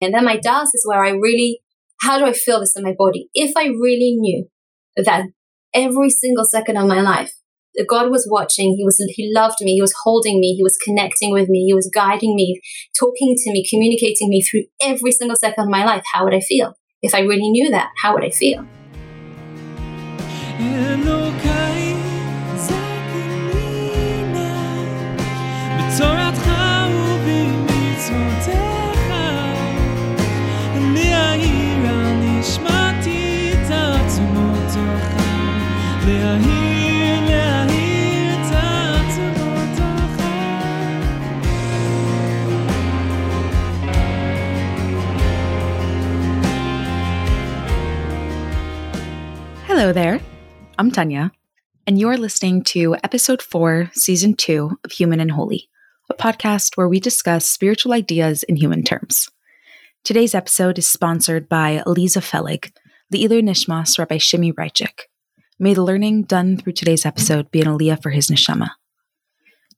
And then my das is where I really, how do I feel this in my body? If I really knew that every single second of my life, God was watching. He was, he loved me. He was holding me. He was connecting with me. He was guiding me, talking to me, communicating me through every single second of my life. How would I feel? If I really knew that, how would I feel? Hello there. I'm Tanya, and you're listening to episode four, season two of Human and Holy, a podcast where we discuss spiritual ideas in human terms. Today's episode is sponsored by Eliza Felig, the Le'ilu Nishmas Rabbi Shimi Reichik. May the learning done through today's episode be an aliyah for his neshama.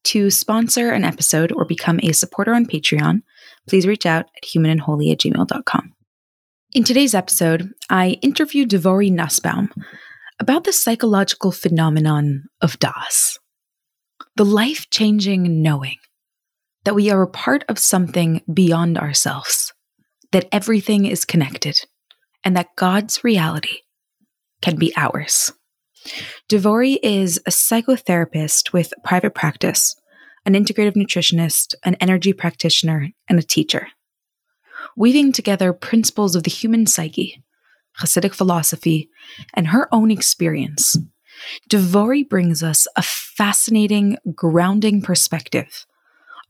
To sponsor an episode or become a supporter on Patreon, please reach out at humanandholy at gmail.com. In today's episode, I interview Devori Nussbaum about the psychological phenomenon of Das, the life changing knowing that we are a part of something beyond ourselves, that everything is connected, and that God's reality can be ours. Devori is a psychotherapist with private practice, an integrative nutritionist, an energy practitioner, and a teacher weaving together principles of the human psyche, Hasidic philosophy, and her own experience. Devori brings us a fascinating, grounding perspective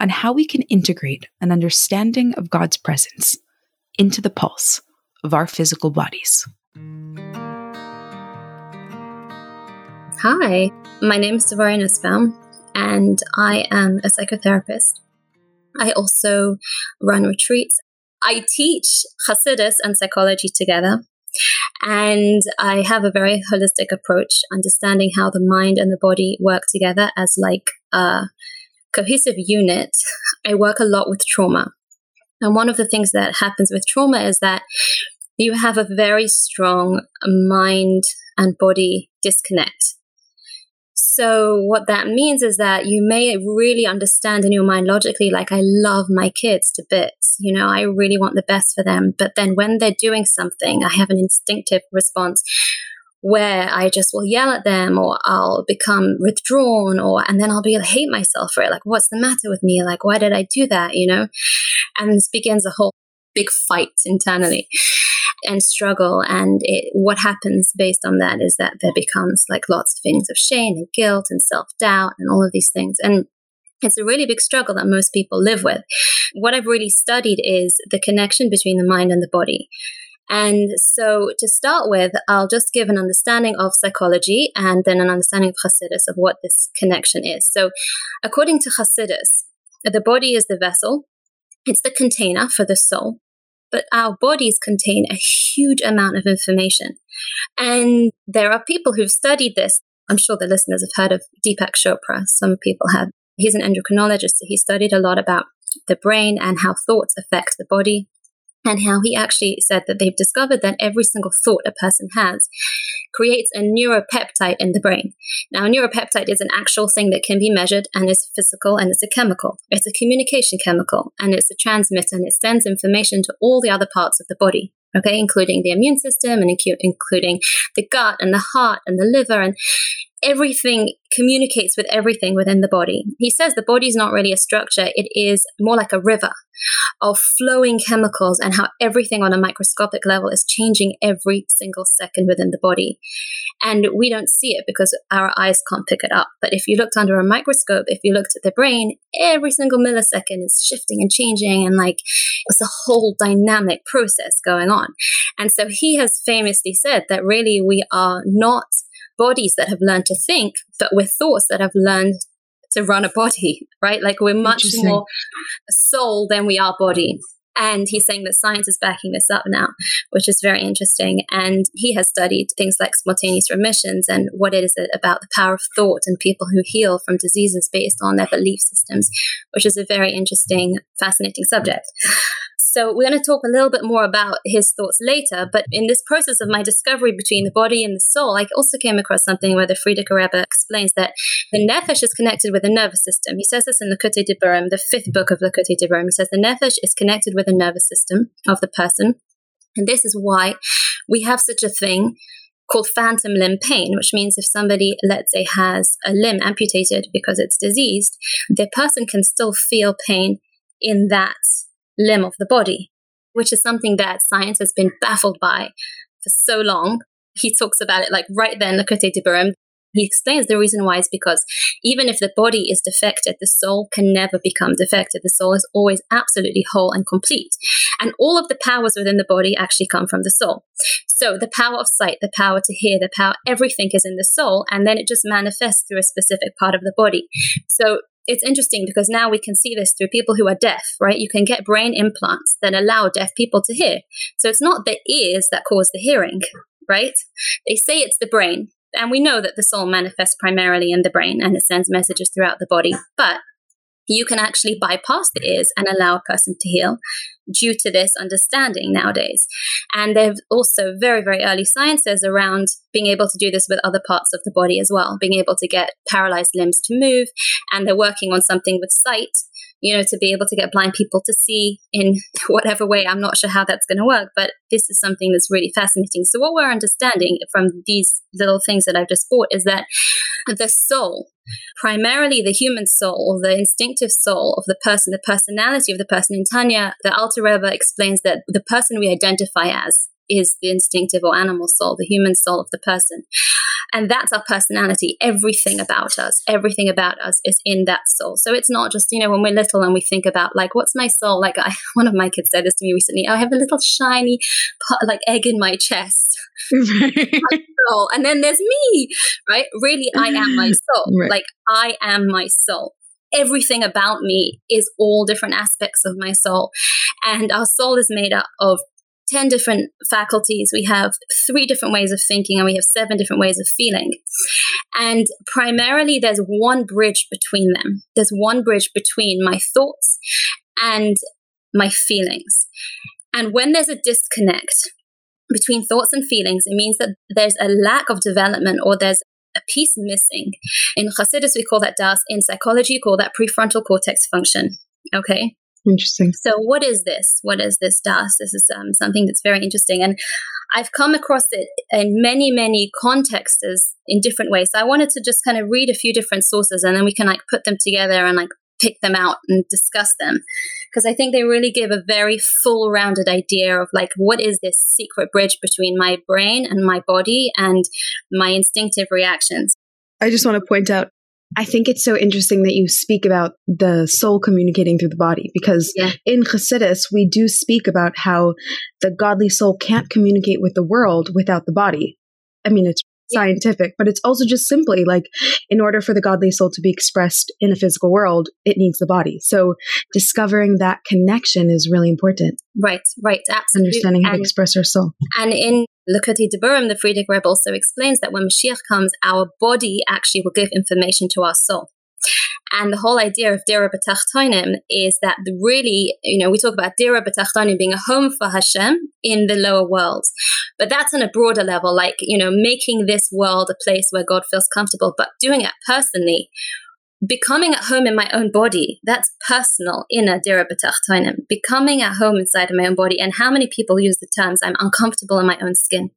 on how we can integrate an understanding of God's presence into the pulse of our physical bodies. Hi, my name is Devori Nussbaum, and I am a psychotherapist. I also run retreats I teach Hasidus and psychology together. And I have a very holistic approach, understanding how the mind and the body work together as like a cohesive unit. I work a lot with trauma. And one of the things that happens with trauma is that you have a very strong mind and body disconnect. So, what that means is that you may really understand in your mind logically, like, I love my kids to bits. You know, I really want the best for them. But then when they're doing something, I have an instinctive response where I just will yell at them or I'll become withdrawn or, and then I'll be, hate myself for it. Like, what's the matter with me? Like, why did I do that? You know? And this begins a whole big fight internally and struggle. And it, what happens based on that is that there becomes like lots of feelings of shame and guilt and self doubt and all of these things. And it's a really big struggle that most people live with. What I've really studied is the connection between the mind and the body. And so, to start with, I'll just give an understanding of psychology and then an understanding of Hasidus of what this connection is. So, according to Hasidus, the body is the vessel, it's the container for the soul but our bodies contain a huge amount of information. And there are people who've studied this. I'm sure the listeners have heard of Deepak Chopra. Some people have. He's an endocrinologist, so he studied a lot about the brain and how thoughts affect the body and how he actually said that they've discovered that every single thought a person has creates a neuropeptide in the brain. Now, a neuropeptide is an actual thing that can be measured and is physical and it's a chemical. It's a communication chemical and it's a transmitter and it sends information to all the other parts of the body. Okay, including the immune system and including the gut and the heart and the liver. And everything communicates with everything within the body. He says the body is not really a structure, it is more like a river of flowing chemicals and how everything on a microscopic level is changing every single second within the body. And we don't see it because our eyes can't pick it up. But if you looked under a microscope, if you looked at the brain, every single millisecond is shifting and changing and like it's a whole dynamic process going on. And so he has famously said that really we are not bodies that have learned to think, but we're thoughts that have learned to run a body, right? Like we're much more soul than we are body. And he's saying that science is backing this up now, which is very interesting. And he has studied things like spontaneous remissions and what it is about the power of thought and people who heal from diseases based on their belief systems, which is a very interesting, fascinating subject. So we're going to talk a little bit more about his thoughts later. But in this process of my discovery between the body and the soul, I also came across something where the Frierdiker Rebbe explains that the nefesh is connected with the nervous system. He says this in Likutei Diburim, the fifth book of Likutei Diburim. He says the nefesh is connected with the nervous system of the person. And this is why we have such a thing called phantom limb pain, which means if somebody, let's say, has a limb amputated because it's diseased, the person can still feel pain in that limb of the body, which is something that science has been baffled by for so long. He talks about it like right then, Likutei Diburim, he explains the reason why is because even if the body is defected, the soul can never become defected. The soul is always absolutely whole and complete. And all of the powers within the body actually come from the soul. So the power of sight, the power to hear, the power, everything is in the soul. And then it just manifests through a specific part of the body. So it's interesting because now we can see this through people who are deaf, right? You can get brain implants that allow deaf people to hear. So it's not the ears that cause the hearing, right? They say it's the brain, and we know that the soul manifests primarily in the brain and it sends messages throughout the body, but you can actually bypass the ears and allow a person to heal due to this understanding nowadays. And there's also very, very early sciences around being able to do this with other parts of the body as well, being able to get paralyzed limbs to move. And they're working on something with sight you know, to be able to get blind people to see in whatever way. I'm not sure how that's going to work, but this is something that's really fascinating. So, what we're understanding from these little things that I've just brought is that the soul, primarily the human soul, or the instinctive soul of the person, the personality of the person in Tanya, the Alter Rebbe explains that the person we identify as is the instinctive or animal soul, the human soul of the person. And that's our personality. Everything about us, everything about us is in that soul. So it's not just, you know, when we're little and we think about like, what's my soul? Like I, one of my kids said this to me recently. I have a little shiny like egg in my chest. my soul. And then there's me, right? Really, I am my soul. Right. Like I am my soul everything about me is all different aspects of my soul. And our soul is made up of 10 different faculties, we have three different ways of thinking, and we have seven different ways of feeling. And primarily, there's one bridge between them. There's one bridge between my thoughts and my feelings. And when there's a disconnect between thoughts and feelings, it means that there's a lack of development or there's a piece missing. In Hasidus, we call that das. In psychology, you call that prefrontal cortex function. Okay. Interesting. So, what is this? What is this das? This is um, something that's very interesting. And I've come across it in many, many contexts in different ways. So I wanted to just kind of read a few different sources and then we can like put them together and like pick them out and discuss them. Because I think they really give a very full rounded idea of like what is this secret bridge between my brain and my body and my instinctive reactions. I just want to point out I think it's so interesting that you speak about the soul communicating through the body because yeah. in Chassidus, we do speak about how the godly soul can't communicate with the world without the body. I mean, it's scientific, but it's also just simply like in order for the godly soul to be expressed in a physical world, it needs the body. So discovering that connection is really important. Right, right, absolutely. Understanding how and, to express our soul. And in Likutei Diburim, the Frierdiker Rebbe also explains that when Mashiach comes, our body actually will give information to our soul. And the whole idea of Dira B'Tachtonim is that really, you know, we talk about Dira B'Tachtonim being a home for Hashem in the lower world. But that's on a broader level, like, you know, making this world a place where God feels comfortable, but doing it personally. Becoming at home in my own body, that's personal inner Dira B'Tachtonim. Becoming at home inside of my own body. And how many people use the terms, I'm uncomfortable in my own skin?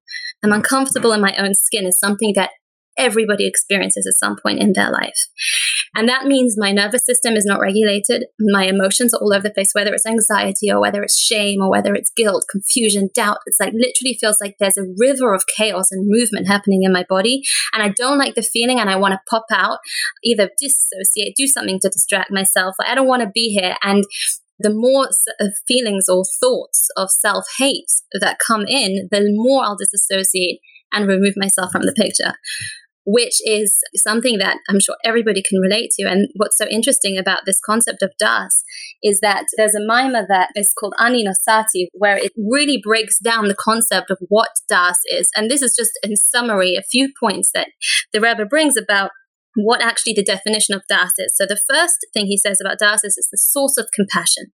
I'm uncomfortable in my own skin is something that everybody experiences at some point in their life. And that means my nervous system is not regulated. My emotions are all over the place, whether it's anxiety or whether it's shame or whether it's guilt, confusion, doubt. It's like literally feels like there's a river of chaos and movement happening in my body. And I don't like the feeling and I want to pop out, either disassociate, do something to distract myself. I don't want to be here. And the more uh, feelings or thoughts of self hate that come in, the more I'll disassociate and remove myself from the picture which is something that I'm sure everybody can relate to. And what's so interesting about this concept of das is that there's a maamar that is called Ani Nosati, where it really breaks down the concept of what das is. And this is just in summary a few points that the Rebbe brings about what actually the definition of das is. So the first thing he says about das is it's the source of compassion.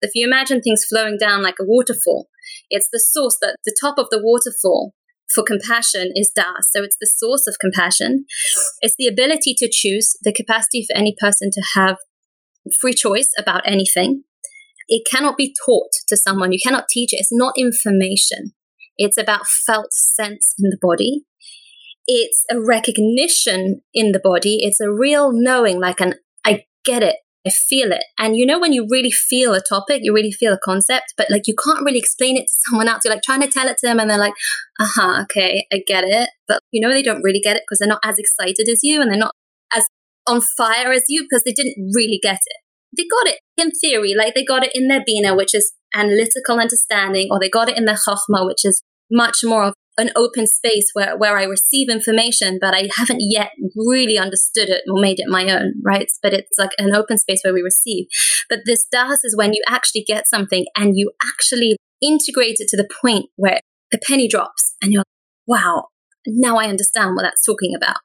If you imagine things flowing down like a waterfall, it's the source that the top of the waterfall for compassion is das. So it's the source of compassion. It's the ability to choose, the capacity for any person to have free choice about anything. It cannot be taught to someone. You cannot teach it. It's not information. It's about felt sense in the body. It's a recognition in the body. It's a real knowing, like an I get it. I feel it. And you know, when you really feel a topic, you really feel a concept, but like you can't really explain it to someone else. You're like trying to tell it to them and they're like, uh huh, okay, I get it. But you know, they don't really get it because they're not as excited as you and they're not as on fire as you because they didn't really get it. They got it in theory, like they got it in their Bina, which is analytical understanding, or they got it in their Chachma, which is much more of an open space where, where I receive information, but I haven't yet really understood it or made it my own, right? But it's like an open space where we receive. But this das is when you actually get something and you actually integrate it to the point where the penny drops and you're, wow, now I understand what that's talking about.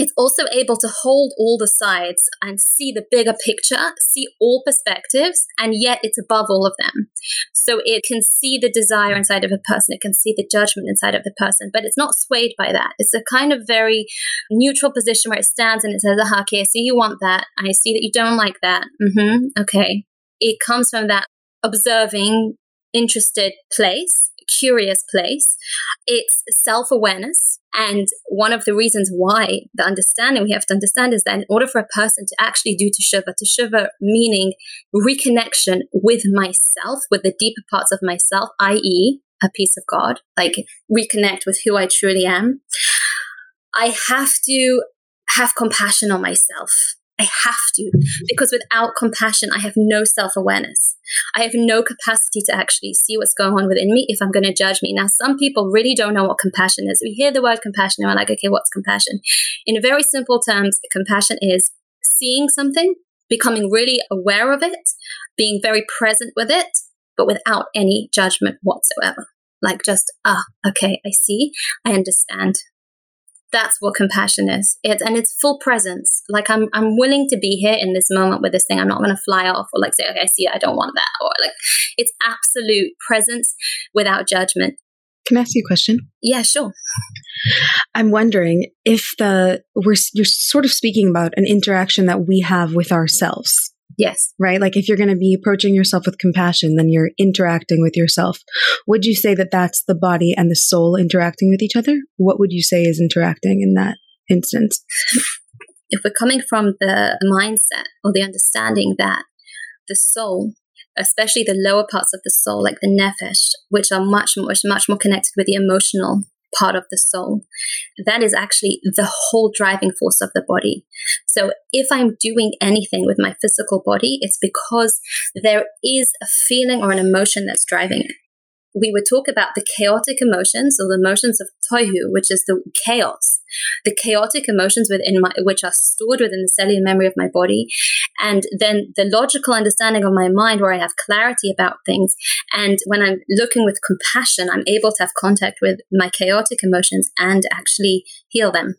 It's also able to hold all the sides and see the bigger picture, see all perspectives, and yet it's above all of them. So it can see the desire inside of a person, it can see the judgment inside of the person, but it's not swayed by that. It's a kind of very neutral position where it stands and it says, aha, okay, I see you want that. I see that you don't like that. Mm-hmm. Okay. It comes from that observing, interested place curious place. It's self awareness. And one of the reasons why the understanding we have to understand is that in order for a person to actually do teshuva, teshuva meaning reconnection with myself, with the deeper parts of myself, i.e., a piece of God, like reconnect with who I truly am, I have to have compassion on myself. I have to, because without compassion, I have no self awareness. I have no capacity to actually see what's going on within me if I'm going to judge me. Now, some people really don't know what compassion is. We hear the word compassion and we're like, okay, what's compassion? In very simple terms, compassion is seeing something, becoming really aware of it, being very present with it, but without any judgment whatsoever. Like just, ah, okay, I see, I understand that's what compassion is. It's and it's full presence. Like I'm I'm willing to be here in this moment with this thing. I'm not going to fly off or like say, okay, I see it, I don't want that, or like it's absolute presence without judgment. Can I ask you a question? Yeah, sure. I'm wondering if the we're you're sort of speaking about an interaction that we have with ourselves. Yes. Right? Like if you're going to be approaching yourself with compassion, then you're interacting with yourself. Would you say that that's the body and the soul interacting with each other? What would you say is interacting in that instance? If we're coming from the mindset or the understanding that the soul especially the lower parts of the soul, like the nefesh, which are much, much, much more connected with the emotional part of the soul. That is actually the whole driving force of the body. So if I'm doing anything with my physical body, it's because there is a feeling or an emotion that's driving it we would talk about the chaotic emotions or the emotions of tohu, which is the chaos, the chaotic emotions within my, which are stored within the cellular memory of my body, and then the logical understanding of my mind, where I have clarity about things. And when I'm looking with compassion, I'm able to have contact with my chaotic emotions and actually heal them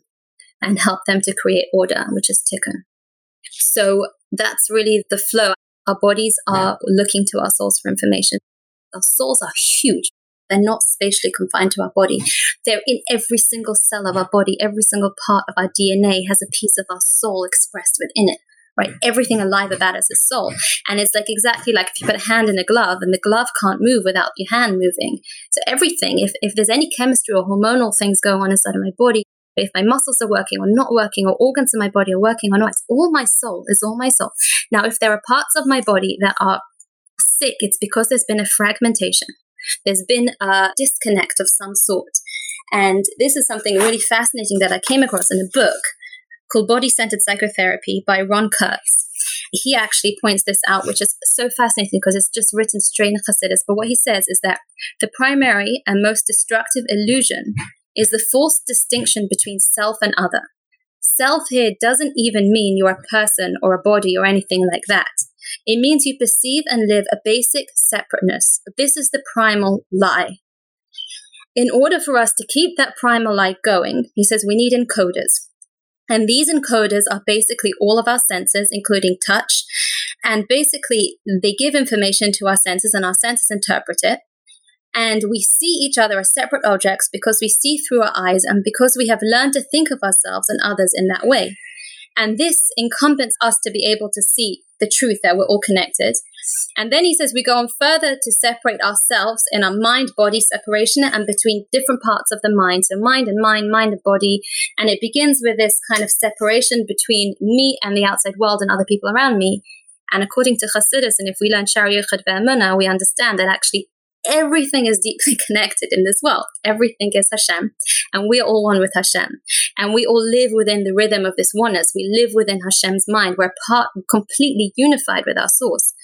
and help them to create order, which is tikkun. So that's really the flow. Our bodies are looking to our souls for information. Our souls are huge. They're not spatially confined to our body. They're in every single cell of our body. Every single part of our DNA has a piece of our soul expressed within it right? Mm. Everything alive about us is soul. And it's like exactly like if you put a hand in a glove and the glove can't move without your hand moving. So everything, if, if there's any chemistry or hormonal things going on inside of my body, if my muscles are working or not working or organs in my body are working or not, it's all my soul, it's all my soul. Now, if there are parts of my body that are sick, it's because there's been a fragmentation. There's been a disconnect of some sort. And this is something really fascinating that I came across in a book called Body Centered Psychotherapy by Ron Kurtz. He actually points this out, which is so fascinating because it's just written straight in Hasidus. But what he says is that the primary and most destructive illusion is the false distinction between self and other. Self here doesn't even mean you're a person or a body or anything like that. It means you perceive and live a basic separateness. This is the primal lie. In order for us to keep that primal lie going, he says we need encoders. And these encoders are basically all of our senses, including touch And basically, they give information to our senses, and our senses interpret it. And we see each other as separate objects because we see through our eyes and because we have learned to think of ourselves and others in that way. And this encompasses us to be able to see the truth that we're all connected. And then he says we go on further to separate ourselves in our mind body separation and between different parts of the mind. So mind and mind, mind and body. And it begins with this kind of separation between me and the outside world and other people around me. And according to Chassidus, and if we learn Shari Yichud we understand that actually everything is deeply connected in this world. Everything is Hashem, and we are all one with Hashem, and we all live within the rhythm of this oneness. We live within Hashem's mind. We're part, completely unified with our source.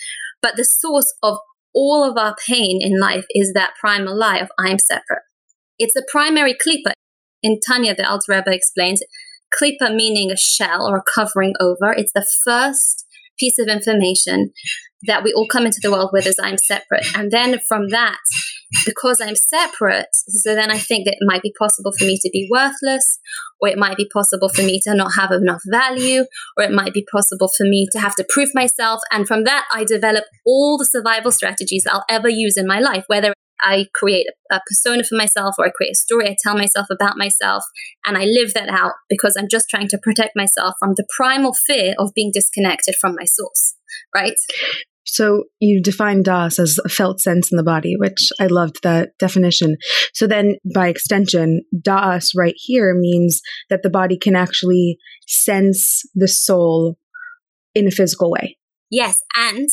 But the source of all of our pain in life is that primal lie of I am separate. It's the primary klipa. In Tanya, the Alter Rebbe explains, klipa meaning a shell or a covering over. It's the first piece of information that we all come into the world with is I'm separate. And then from that, because I'm separate, so then I think that it might be possible for me to be worthless, or it might be possible for me to not have enough value, or it might be possible for me to have to prove myself. And from that, I develop all the survival strategies I'll ever use in my life, whether I create a, a, persona for myself or I create a story I tell myself about myself and I live that out because I'm just trying to protect myself from the primal fear of being disconnected from my source, right? So you define das as a felt sense in the body, which I loved that definition. So then by extension, das right here means that the body can actually sense the soul in a physical way. Yes, and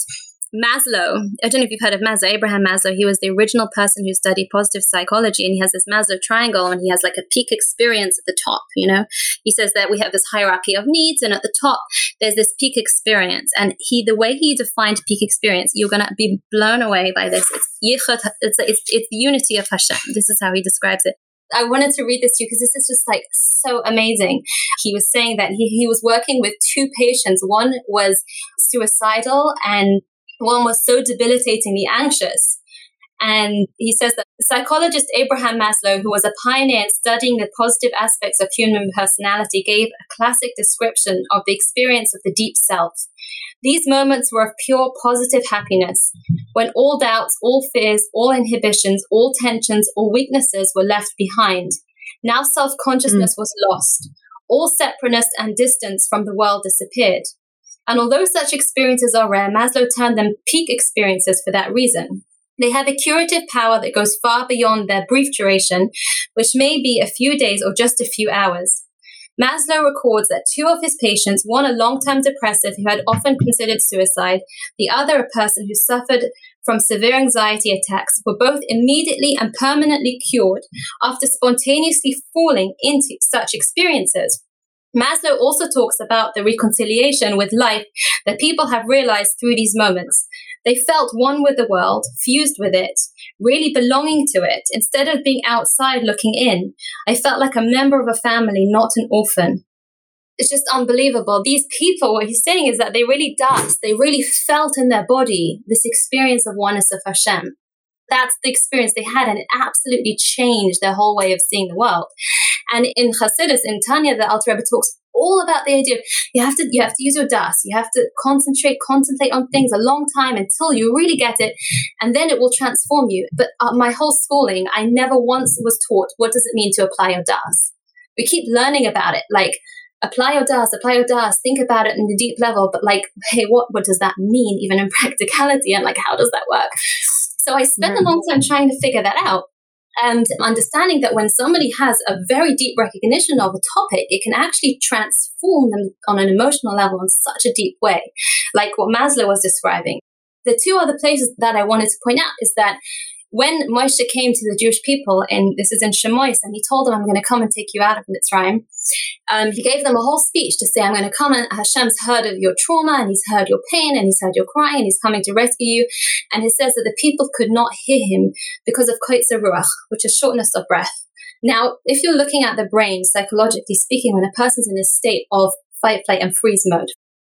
Maslow, I don't know if you've heard of Maslow, Abraham Maslow, he was the original person who studied positive psychology and he has this Maslow triangle and he has like a peak experience at the top, you know? He says that we have this hierarchy of needs and at the top there's this peak experience. And he, the way he defined peak experience, you're going to be blown away by this. It's yichud, it's, it's, it's unity of Hashem. This is how he describes it. I wanted to read this to you because this is just like so amazing. He was saying that he, he was working with two patients. One was suicidal and one was so debilitatingly anxious. And he says that psychologist Abraham Maslow, who was a pioneer in studying the positive aspects of human personality, gave a classic description of the experience of the deep self. These moments were of pure positive happiness, when all doubts, all fears, all inhibitions, all tensions, all weaknesses were left behind. Now self consciousness mm. was lost. All separateness and distance from the world disappeared. And although such experiences are rare, Maslow termed them peak experiences for that reason. They have a curative power that goes far beyond their brief duration, which may be a few days or just a few hours. Maslow records that two of his patients, one a long term depressive who had often considered suicide, the other a person who suffered from severe anxiety attacks, were both immediately and permanently cured after spontaneously falling into such experiences. Maslow also talks about the reconciliation with life that people have realized through these moments. They felt one with the world, fused with it, really belonging to it, instead of being outside looking in. I felt like a member of a family, not an orphan. It's just unbelievable. These people, what he's saying is that they really does. They really felt in their body this experience of oneness of Hashem that's the experience they had, and it absolutely changed their whole way of seeing the world. And in Chassidus, in Tanya, the Alter Rebbe talks all about the idea of you have to you have to use your das, you have to concentrate, contemplate on things a long time until you really get it, and then it will transform you. But uh, my whole schooling, I never once was taught what does it mean to apply your das. We keep learning about it, like apply your das, apply your das, think about it in the deep level, but like, hey, what what does that mean, even in practicality, and like how does that work? So I spent a hmm. long time trying to figure that out and understanding that when somebody has a very deep recognition of a topic, it can actually transform them on an emotional level in such a deep way, like what Maslow was describing. The two other places that I wanted to point out is that when Moshe came to the Jewish people, and this is in Shemois, and he told them, I'm going to come and take you out of Mitzrayim, um, he gave them a whole speech to say, I'm going to come and Hashem's heard of your trauma, and he's heard your pain, and he's heard your crying, and he's coming to rescue you. And he says that the people could not hear him because of Koitzer Ruach, which is shortness of breath. Now, if you're looking at the brain, psychologically speaking, when a person's in a state of fight, flight, and freeze mode,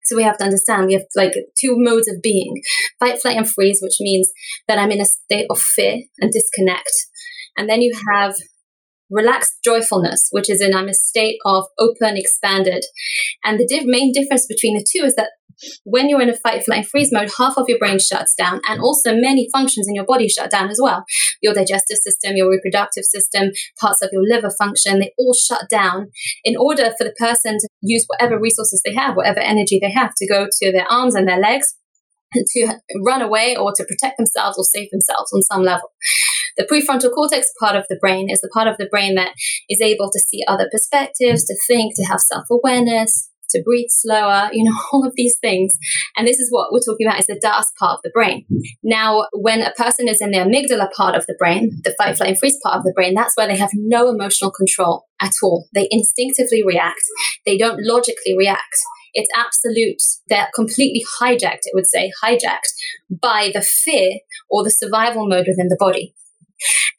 so we have to understand we have like two modes of being fight, flight, and freeze, which means that I'm in a state of fear and disconnect. And then you have relaxed joyfulness, which is in I'm a state of open, expanded. And the main difference between the two is that when you're in a fight, flight, freeze mode, half of your brain shuts down, and also many functions in your body shut down as well. Your digestive system, your reproductive system, parts of your liver function, they all shut down in order for the person to use whatever resources they have, whatever energy they have to go to their arms and their legs to run away or to protect themselves or save themselves on some level. The prefrontal cortex part of the brain is the part of the brain that is able to see other perspectives, to think, to have self awareness, to breathe slower, you know, all of these things. And this is what we're talking about is the DAS part of the brain. Now, when a person is in the amygdala part of the brain, the fight, flight, and freeze part of the brain, that's where they have no emotional control at all. They instinctively react. They don't logically react. It's absolute. They're completely hijacked, it would say, hijacked by the fear or the survival mode within the body.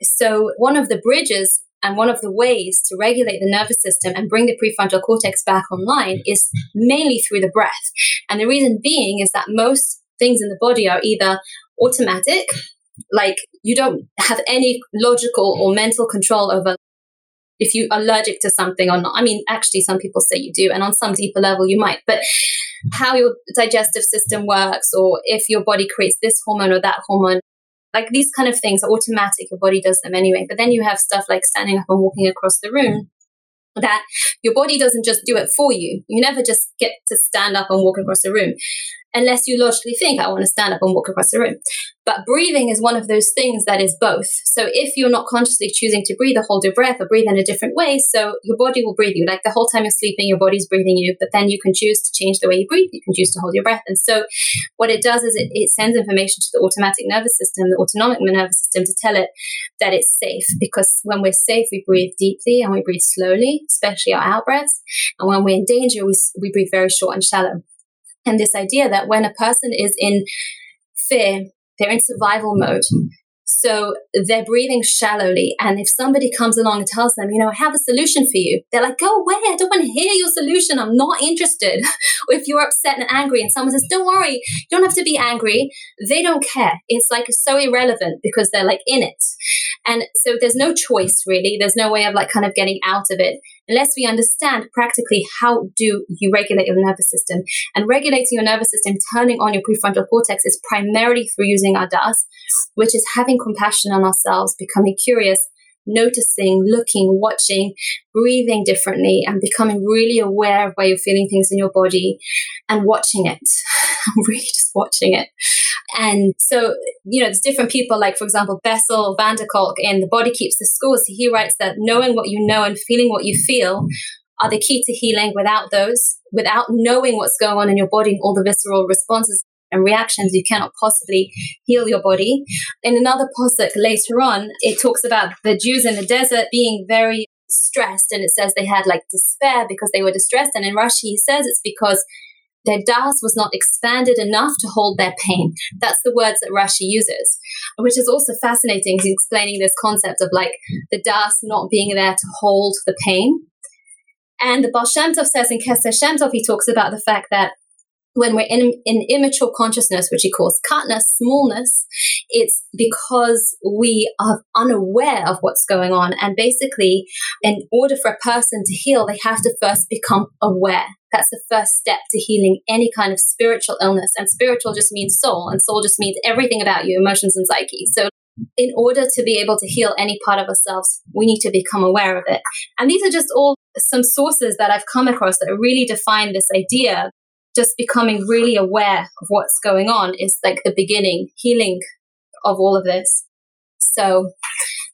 So one of the bridges and one of the ways to regulate the nervous system and bring the prefrontal cortex back online is mainly through the breath. And the reason being is that most things in the body are either automatic, like you don't have any logical or mental control over if you're allergic to something or not. I mean, actually, some people say you do, and on some deeper level, you might. But how your digestive system works, or if your body creates this hormone or that hormone, like these kind of things are automatic. Your body does them anyway. But then you have stuff like standing up and walking across the room that your body doesn't just do it for you. You never just get to stand up and walk across the room unless you logically think, I want to stand up and walk across the room. But breathing is one of those things that is both. So if you're not consciously choosing to breathe or hold your breath or breathe in a different way, so your body will breathe you. Like the whole time you're sleeping, your body's breathing you, but then you can choose to change the way you breathe. You can choose to hold your breath. And so what it does is it, it sends information to the automatic nervous system, the autonomic nervous system to tell it that it's safe. Because when we're safe, we breathe deeply and we breathe slowly, especially our out breaths. And when we're in danger, we, we breathe very short and shallow. And this idea that when a person is in fear, they're in survival mode. So they're breathing shallowly. And if somebody comes along and tells them, you know, I have a solution for you, they're like, go away. I don't want to hear your solution. I'm not interested. or if you're upset and angry and someone says, don't worry, you don't have to be angry, they don't care. It's like so irrelevant because they're like in it. And so there's no choice really. There's no way of like kind of getting out of it unless we understand practically how do you regulate your nervous system. And regulating your nervous system, turning on your prefrontal cortex is primarily through using our DAS, which is having compassion on ourselves, becoming curious, noticing, looking, watching, breathing differently, and becoming really aware of where you're feeling things in your body and watching it. really just watching it. And so, you know, there's different people, like, for example, Bessel van der Kolk in The Body Keeps the Scores. He writes that knowing what you know and feeling what you feel are the key to healing. Without those, without knowing what's going on in your body and all the visceral responses and reactions, you cannot possibly heal your body. In another posuk later on, it talks about the Jews in the desert being very stressed and it says they had like despair because they were distressed. And in Rashi, he says it's because their das was not expanded enough to hold their pain. That's the words that Rashi uses, which is also fascinating. He's explaining this concept of like the das not being there to hold the pain. And the Baal Shem Tov says in Keser Shem Tov, he talks about the fact that when we're in, in immature consciousness, which he calls katnus, smallness, it's because we are unaware of what's going on. And basically, in order for a person to heal, they have to first become aware. That's the first step to healing any kind of spiritual illness. And spiritual just means soul, and soul just means everything about you, emotions and psyche. So in order to be able to heal any part of ourselves, we need to become aware of it. And these are just all some sources that I've come across that really define this idea just becoming really aware of what's going on is like the beginning, healing of all of this. So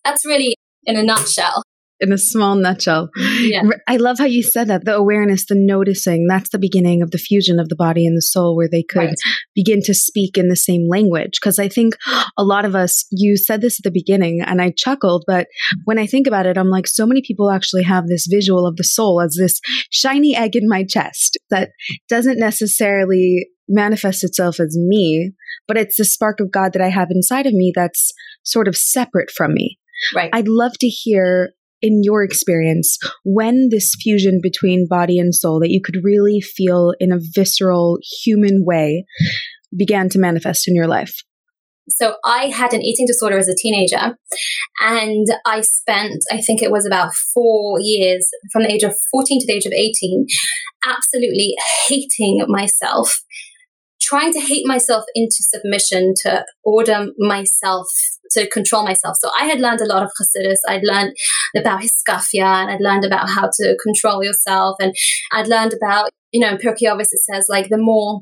that's really in a nutshell in a small nutshell. Yeah. I love how you said that the awareness, the noticing, that's the beginning of the fusion of the body and the soul where they could right. begin to speak in the same language. Because I think a lot of us, you said this at the beginning and I chuckled, but when I think about it, I'm like, so many people actually have this visual of the soul as this shiny egg in my chest that doesn't necessarily manifest itself as me, but it's the spark of God that I have inside of me that's sort of separate from me. Right. I'd love to hear in your experience when this fusion between body and soul that you could really feel in a visceral human way began to manifest in your life? So I had an eating disorder as a teenager and I spent, I think it was about four years from the age of 14 to the age of 18, absolutely hating myself trying to hate myself into submission to order myself to control myself. So I had learned a lot of Chassidus. I'd learned about Hiskafia and I'd learned about how to control yourself. And I'd learned about, you know, in Pirkei Avos it says like the more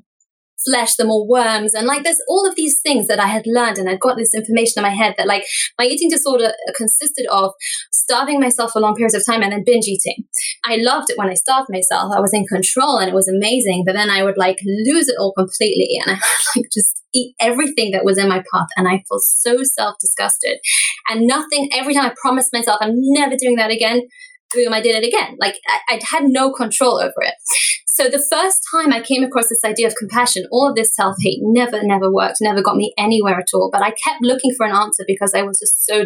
flesh, the more worms. And like there's all of these things that I had learned and I'd got this information in my head that like my eating disorder consisted of starving myself for long periods of time and then binge eating. I loved it when I starved myself. I was in control and it was amazing. But then I would like lose it all completely and I like just eat everything that was in my path and I felt so self disgusted. And nothing, every time I promised myself I'm never doing that again, boom, I did it again. Like I, I had no control over it. So the first time I came across this idea of compassion, all of this self hate never, never worked, never got me anywhere at all. But I kept looking for an answer because I was just so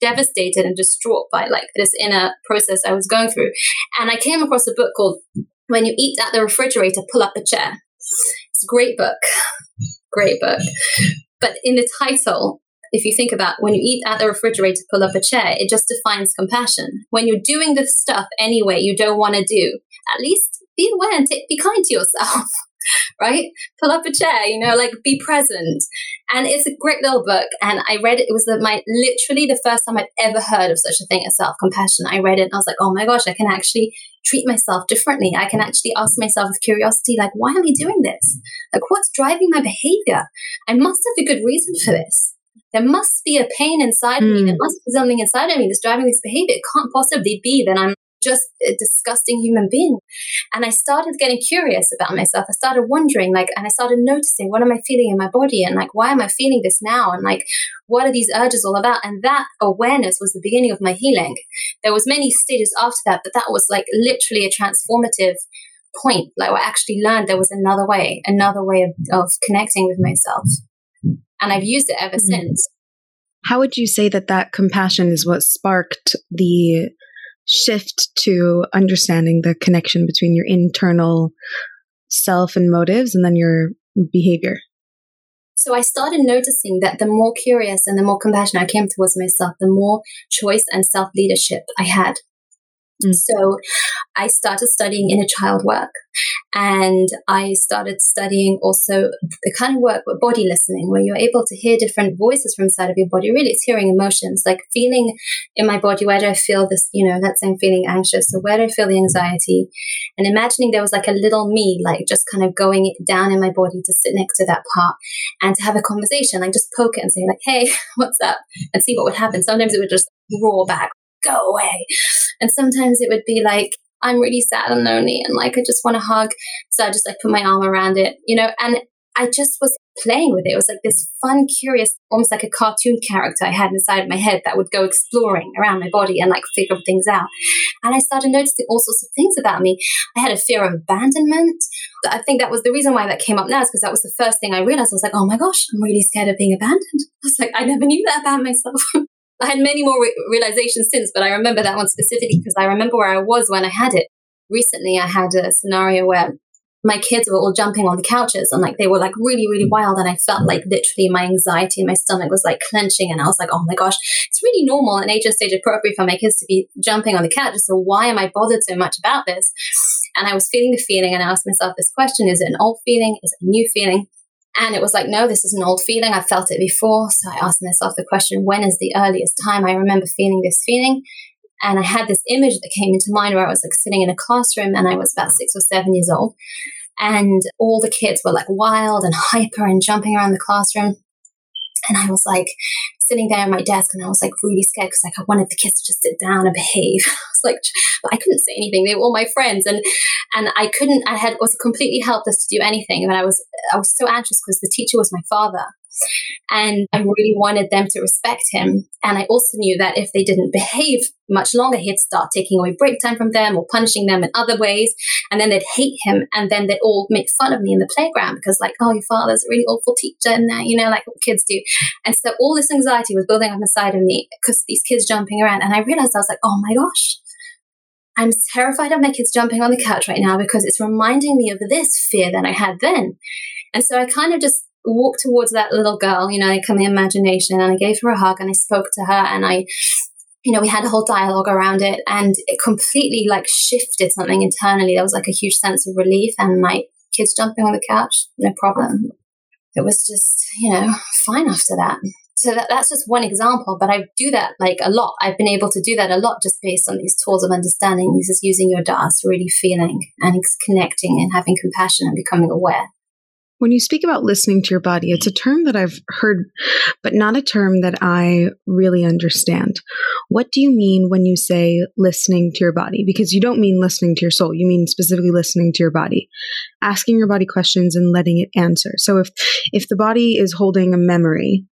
devastated and distraught by like this inner process I was going through. And I came across a book called When You Eat at the Refrigerator, Pull Up a Chair. It's a great book. Great book. But in the title, if you think about when you eat at the refrigerator, pull up a chair, it just defines compassion. When you're doing the stuff anyway you don't want to do, at least be aware and take, be kind to yourself. right? Pull up a chair, you know, like be present. And it's a great little book. And I read it. It was the, my literally the first time I'd ever heard of such a thing as self compassion. I read it and I was like, oh my gosh, I can actually treat myself differently. I can actually ask myself with curiosity, like, why am I doing this? Like, what's driving my behavior? I must have a good reason for this. There must be a pain inside mm. of me. There hmm. must be something inside of me that's driving this behavior. It can't possibly be that I'm just a disgusting human being. And I started getting curious about myself. I started wondering, like, and I started noticing what am I feeling in my body and like, why am I feeling this now? And like, what are these urges all about? And that awareness was the beginning of my healing. There was many stages after that, but that was like literally a transformative point. Like I actually learned there was another way, another way of, of connecting with myself. And I've used it ever mm-hmm. since. How would you say that that compassion is what sparked the shift to understanding the connection between your internal self and motives and then your behavior? So I started noticing that the more curious and the more compassionate I came towards myself, the more choice and self leadership I had. Mm. So I started studying inner child work and I started studying also the kind of work with body listening where you're able to hear different voices from inside of your body. Really, it's hearing emotions, like feeling in my body, where do I feel this, you know, let's say I'm feeling anxious or where do I feel the anxiety? And imagining there was like a little me, like just kind of going down in my body to sit next to that part and to have a conversation, like just poke it and say like, hey, what's up? And see what would happen. Sometimes it would just roar back, go away. And sometimes it would be like, I'm really sad and lonely and like I just want a hug. So I just like put my arm around it, you know, and I just was playing with it. It was like this fun, curious, almost like a cartoon character I had inside my head that would go exploring around my body and like figure things out. And I started noticing all sorts of things about me. I had a fear of abandonment. I think that was the reason why that came up now is because that was the first thing I realized. I was like, oh my gosh, I'm really scared of being abandoned. I was like, I never knew that about myself. I had many more re- realizations since, but I remember that one specifically because I remember where I was when I had it. Recently, I had a scenario where my kids were all jumping on the couches and like they were like really, really wild. And I felt like literally my anxiety in my stomach was like clenching. And I was like, oh my gosh, it's really normal and age and stage appropriate for my kids to be jumping on the couch. So why am I bothered so much about this? And I was feeling the feeling and I asked myself this question Is it an old feeling? Is it a new feeling? And it was like, no, this is an old feeling. I've felt it before. So I asked myself the question, when is the earliest time I remember feeling this feeling? And I had this image that came into mind where I was like sitting in a classroom and I was about six or seven years old. And all the kids were like wild and hyper and jumping around the classroom. And I was like sitting there at my desk and I was like really scared because like I wanted the kids to just sit down and behave. I was like, but I couldn't say anything. They were all my friends and and I couldn't. I had was completely helpless to do anything. But I was I was so anxious because the teacher was my father, and I really wanted them to respect him. And I also knew that if they didn't behave much longer, he'd start taking away break time from them or punishing them in other ways. And then they'd hate him. And then they'd all make fun of me in the playground because, like, oh, your father's a really awful teacher. And that, you know, like what kids do. And so all this anxiety was building up inside of me because these kids jumping around. And I realized I was like, oh my gosh. I'm terrified of my kids jumping on the couch right now because it's reminding me of this fear that I had then. And so I kind of just walked towards that little girl, you know, like in the imagination, and I gave her a hug and I spoke to her and I, you know, we had a whole dialogue around it and it completely like shifted something internally. There was like a huge sense of relief and my kids jumping on the couch, no problem. It was just, you know, fine after that. So that, that's just one example, but I do that like a lot. I've been able to do that a lot just based on these tools of understanding. This is using your das, really feeling and connecting and having compassion and becoming aware. When you speak about listening to your body, it's a term that I've heard, but not a term that I really understand. What do you mean when you say listening to your body? Because you don't mean listening to your soul. You mean specifically listening to your body, asking your body questions and letting it answer. So if, if the body is holding a memory,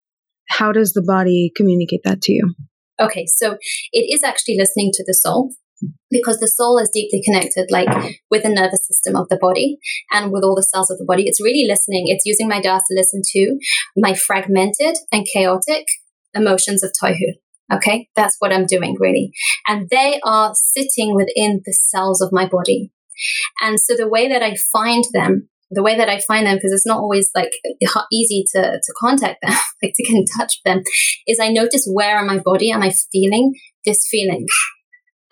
how does the body communicate that to you? Okay, so it is actually listening to the soul because the soul is deeply connected like with the nervous system of the body and with all the cells of the body. It's really listening. It's using my das to listen to my fragmented and chaotic emotions of tohu okay? That's what i'm doing really. And they are sitting within the cells of my body. And so the way that i find them the way that I find them, because it's not always like easy to, to contact them, like to get in touch with them, is I notice where in my body? Am I feeling this feeling.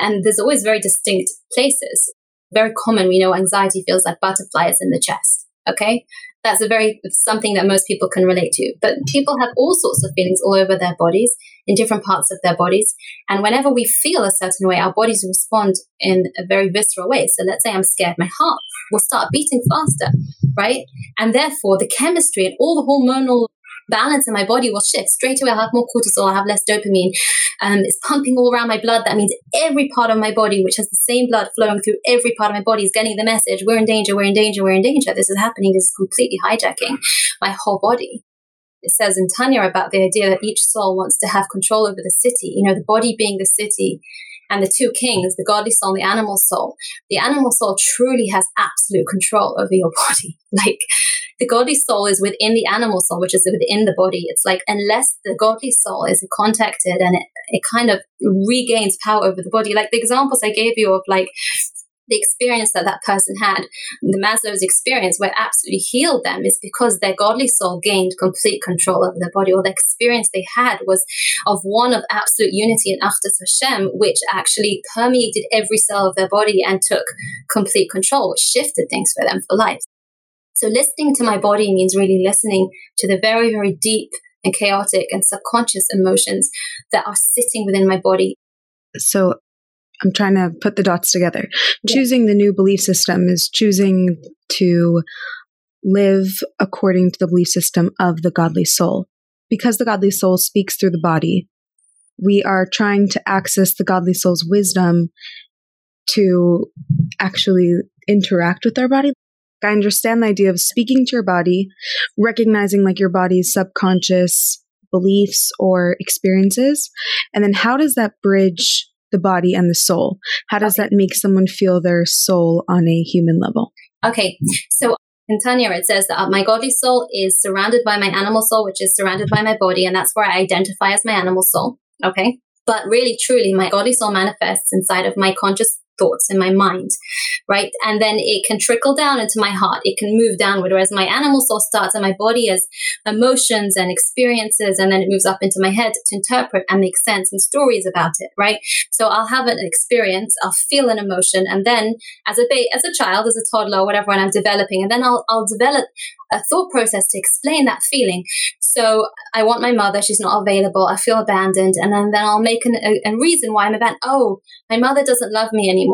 And there's always very distinct places. Very common, we know anxiety feels like butterflies in the chest. Okay. That's a very, something that most people can relate to. But people have all sorts of feelings all over their bodies, in different parts of their bodies. And whenever we feel a certain way, our bodies respond in a very visceral way. So let's say I'm scared, my heart will start beating faster, right? And therefore the chemistry and all the hormonal balance in my body will shift. Straight away, I'll have more cortisol, I'll have less dopamine. Um, it's pumping all around my blood. That means every part of my body, which has the same blood flowing through every part of my body, is getting the message we're in danger, we're in danger, we're in danger. This is happening. This is completely hijacking my whole body. It says in Tanya about the idea that each soul wants to have control over the city, you know, the body being the city and the two kings, the godly soul and the animal soul. The animal soul truly has absolute control over your body. Like the godly soul is within the animal soul, which is within the body. It's like unless the godly soul is contacted and it, it kind of regains power over the body. Like the examples I gave you of like the experience that that person had, the Maslow's experience, where absolutely healed them, is because their godly soul gained complete control over their body, or the experience they had was of one of absolute unity and Achdus Hashem, which actually permeated every cell of their body and took complete control, which shifted things for them for life. So listening to my body means really listening to the very, very deep and chaotic and subconscious emotions that are sitting within my body. So I'm trying to put the dots together. Yeah. Choosing the new belief system is choosing to live according to the belief system of the godly soul. Because the godly soul speaks through the body, we are trying to access the godly soul's wisdom to actually interact with our body. I understand the idea of speaking to your body, recognizing like your body's subconscious beliefs or experiences. And then how does that bridge the body and the soul? How does that make someone feel their soul on a human level? Okay. So in Tanya, it says that uh, my godly soul is surrounded by my animal soul, which is surrounded by my body. And that's where I identify as my animal soul. Okay. But really, truly, my godly soul manifests inside of my conscious thoughts in my mind, right? And then it can trickle down into my heart. It can move downward, whereas my animal soul starts in my body as emotions and experiences, and then it moves up into my head to interpret and make sense and stories about it, right? So I'll have an experience, I'll feel an emotion, and then as a ba- as a child, as a toddler, or whatever, when I'm developing, and then I'll I'll develop a thought process to explain that feeling. So I want my mother, she's not available, I feel abandoned, and then, then I'll make an, a, a reason why I'm abandoned. Oh, my mother doesn't love me anymore.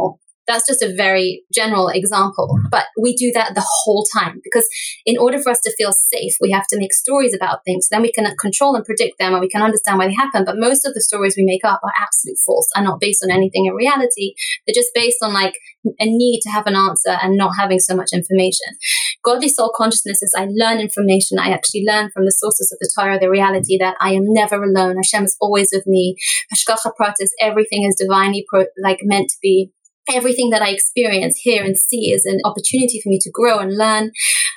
That's just a very general example, but we do that the whole time because in order for us to feel safe, we have to make stories about things. Then we can control and predict them and we can understand why they happen. But most of the stories we make up are absolute false, are not based on anything in reality. They're just based on like a need to have an answer and not having so much information. Godly soul consciousness is I learn information. I actually learn from the sources of the Torah, the reality that I am never alone. Hashem is always with me. Hashgacha pratis, everything is divinely pro- like meant to be everything that I experience, hear, and see is an opportunity for me to grow and learn.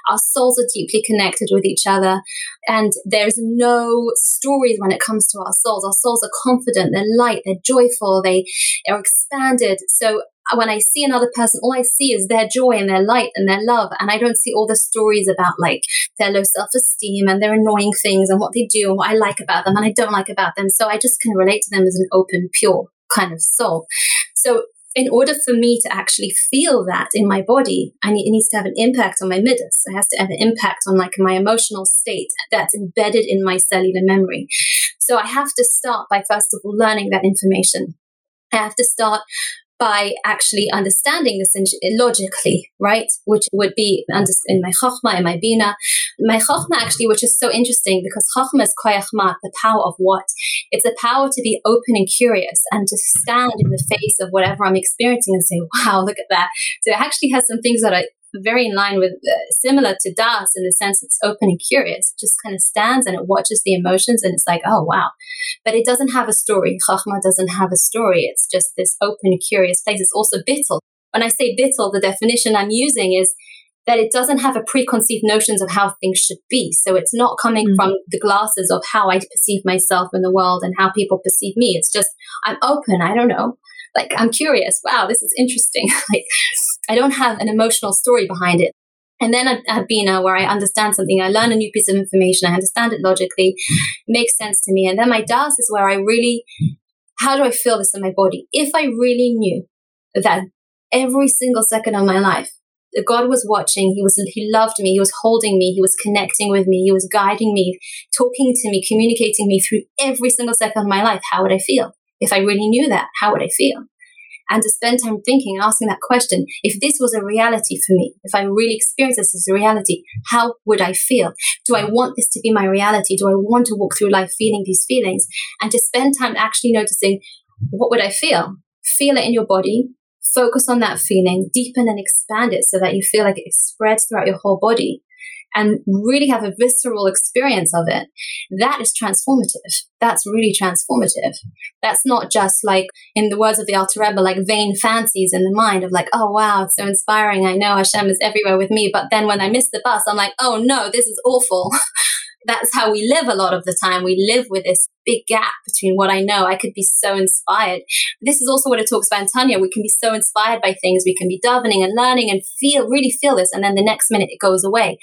Our souls are deeply connected with each other, and there's no stories when it comes to our souls. Our souls are confident, they're light, they're joyful, they are expanded. So uh, when I see another person, all I see is their joy and their light and their love. And I don't see all the stories about like their low self esteem and their annoying things and what they do and what I like about them and I don't like about them. So I just can relate to them as an open, pure kind of soul. So in order for me to actually feel that in my body, I need, it needs to have an impact on my midas. It has to have an impact on like my emotional state that's embedded in my cellular memory. So I have to start by first of all learning that information. I have to start by actually understanding this logically, right? Which would be in my chokhmah, in my bina. My chokhmah actually, which is so interesting because chokhmah is koyachmat, the power of what? It's the power to be open and curious and to stand in the face of whatever I'm experiencing and say, wow, look at that. So it actually has some things that I very in line with uh, similar to Das in the sense it's open and curious. It just kind of stands and it watches the emotions and it's like, oh wow. But it doesn't have a story. Chachma doesn't have a story. It's just this open, curious place. It's also bittul. When I say bittul, the definition I'm using is that it doesn't have a preconceived notions of how things should be. So it's not coming mm. from the glasses of how I perceive myself in the world and how people perceive me. It's just I'm open. I don't know. Like I'm curious. Wow, this is interesting. like I don't have an emotional story behind it. And then at, at Bina, where I understand something, I learn a new piece of information, I understand it logically, makes sense to me. And then my Das is where I really, how do I feel this in my body? If I really knew that every single second of my life, God was watching. He was, he loved me. He was holding me. He was connecting with me. He was guiding me, talking to me, communicating me through every single second of my life. How would I feel? If I really knew that, how would I feel? and to spend time thinking asking that question if this was a reality for me, if I really experienced this as a reality, how would I feel? Do I want this to be my reality? Do I want to walk through life feeling these feelings? And to spend time actually noticing what would I feel? Feel it in your body, focus on that feeling, deepen and expand it so that you feel like it spreads throughout your whole body and really have a visceral experience of it, that is transformative. That's really transformative. That's not just like, in the words of the Alter Rebbe, like vain fancies in the mind of like, oh wow, it's so inspiring. I know Hashem is everywhere with me. But then when I miss the bus, I'm like, oh no, this is awful. That's how we live a lot of the time. We live with this big gap between what I know. I could be so inspired. This is also what it talks about in Tanya. We can be so inspired by things. We can be davening and learning and feel, really feel this. And then the next minute it goes away.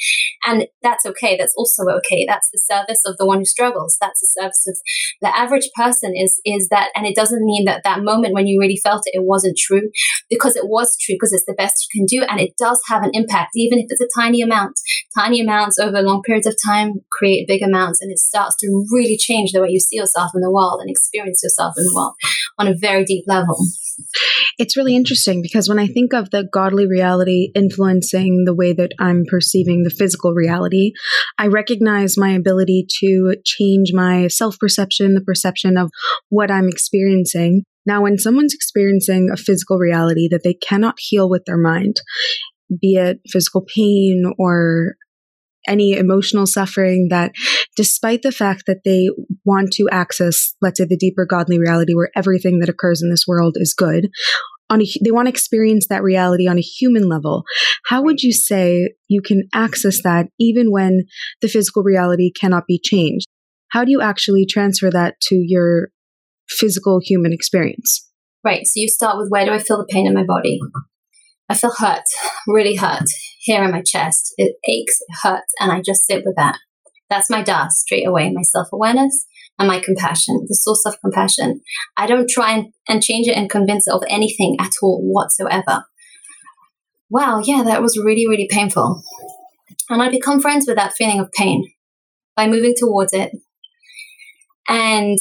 And that's okay. That's also okay. That's the service of the one who struggles. That's the service of the average person is, is that, and it doesn't mean that that moment when you really felt it, it wasn't true because it was true because it's the best you can do. And it does have an impact, even if it's a tiny amount. Tiny amounts over long periods of time create big amounts and it starts to really change the way you see yourself in the world and experience yourself in the world on a very deep level. It's really interesting because when I think of the godly reality influencing the way that I'm perceiving the physical reality, I recognize my ability to change my self perception, the perception of what I'm experiencing. Now, when someone's experiencing a physical reality that they cannot heal with their mind, be it physical pain or any emotional suffering that despite the fact that they want to access, let's say, the deeper godly reality where everything that occurs in this world is good, on a, they want to experience that reality on a human level. How would you say you can access that even when the physical reality cannot be changed? How do you actually transfer that to your physical human experience? Right. So you start with where do I feel the pain in my body? I feel hurt, really hurt here in my chest. It aches, it hurts, and I just sit with that. That's my das straight away, my self awareness and my compassion, the source of compassion. I don't try and, and change it and convince it of anything at all whatsoever. Wow, yeah, that was really, really painful. And I become friends with that feeling of pain by moving towards it and